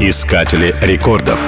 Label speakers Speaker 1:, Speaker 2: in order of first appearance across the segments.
Speaker 1: Искатели рекордов.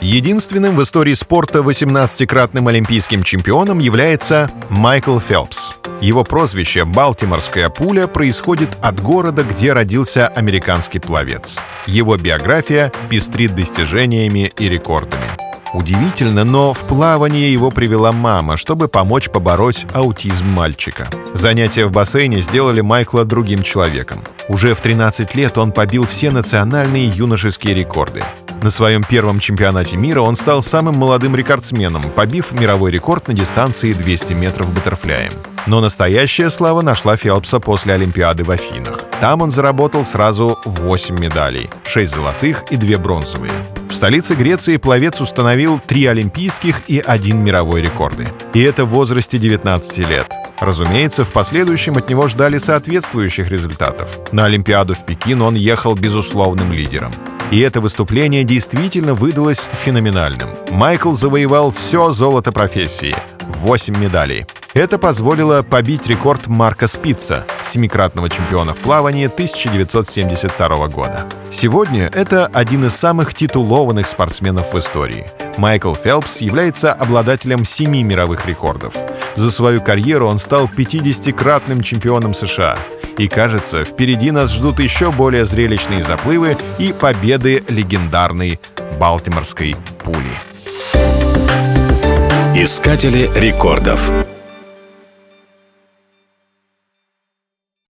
Speaker 2: Единственным в истории спорта 18-кратным олимпийским чемпионом является Майкл Фелпс. Его прозвище «Балтиморская пуля» происходит от города, где родился американский пловец. Его биография пестрит достижениями и рекордами. Удивительно, но в плавание его привела мама, чтобы помочь побороть аутизм мальчика. Занятия в бассейне сделали Майкла другим человеком. Уже в 13 лет он побил все национальные юношеские рекорды. На своем первом чемпионате мира он стал самым молодым рекордсменом, побив мировой рекорд на дистанции 200 метров баттерфляем. Но настоящая слава нашла Фелпса после Олимпиады в Афинах. Там он заработал сразу 8 медалей, 6 золотых и 2 бронзовые. Столице Греции пловец установил 3 олимпийских и 1 мировой рекорды. И это в возрасте 19 лет. Разумеется, в последующем от него ждали соответствующих результатов. На Олимпиаду в Пекин он ехал безусловным лидером. И это выступление действительно выдалось феноменальным. Майкл завоевал все золото профессии — 8 медалей. Это позволило побить рекорд Марка Спица, семикратного чемпиона в плавании 1972 года. Сегодня это один из самых титулованных спортсменов в истории. Майкл Фелпс является обладателем семи мировых рекордов. За свою карьеру он стал 50-кратным чемпионом США — и кажется, впереди нас ждут еще более зрелищные заплывы и победы легендарной Балтиморской пули.
Speaker 1: Искатели рекордов.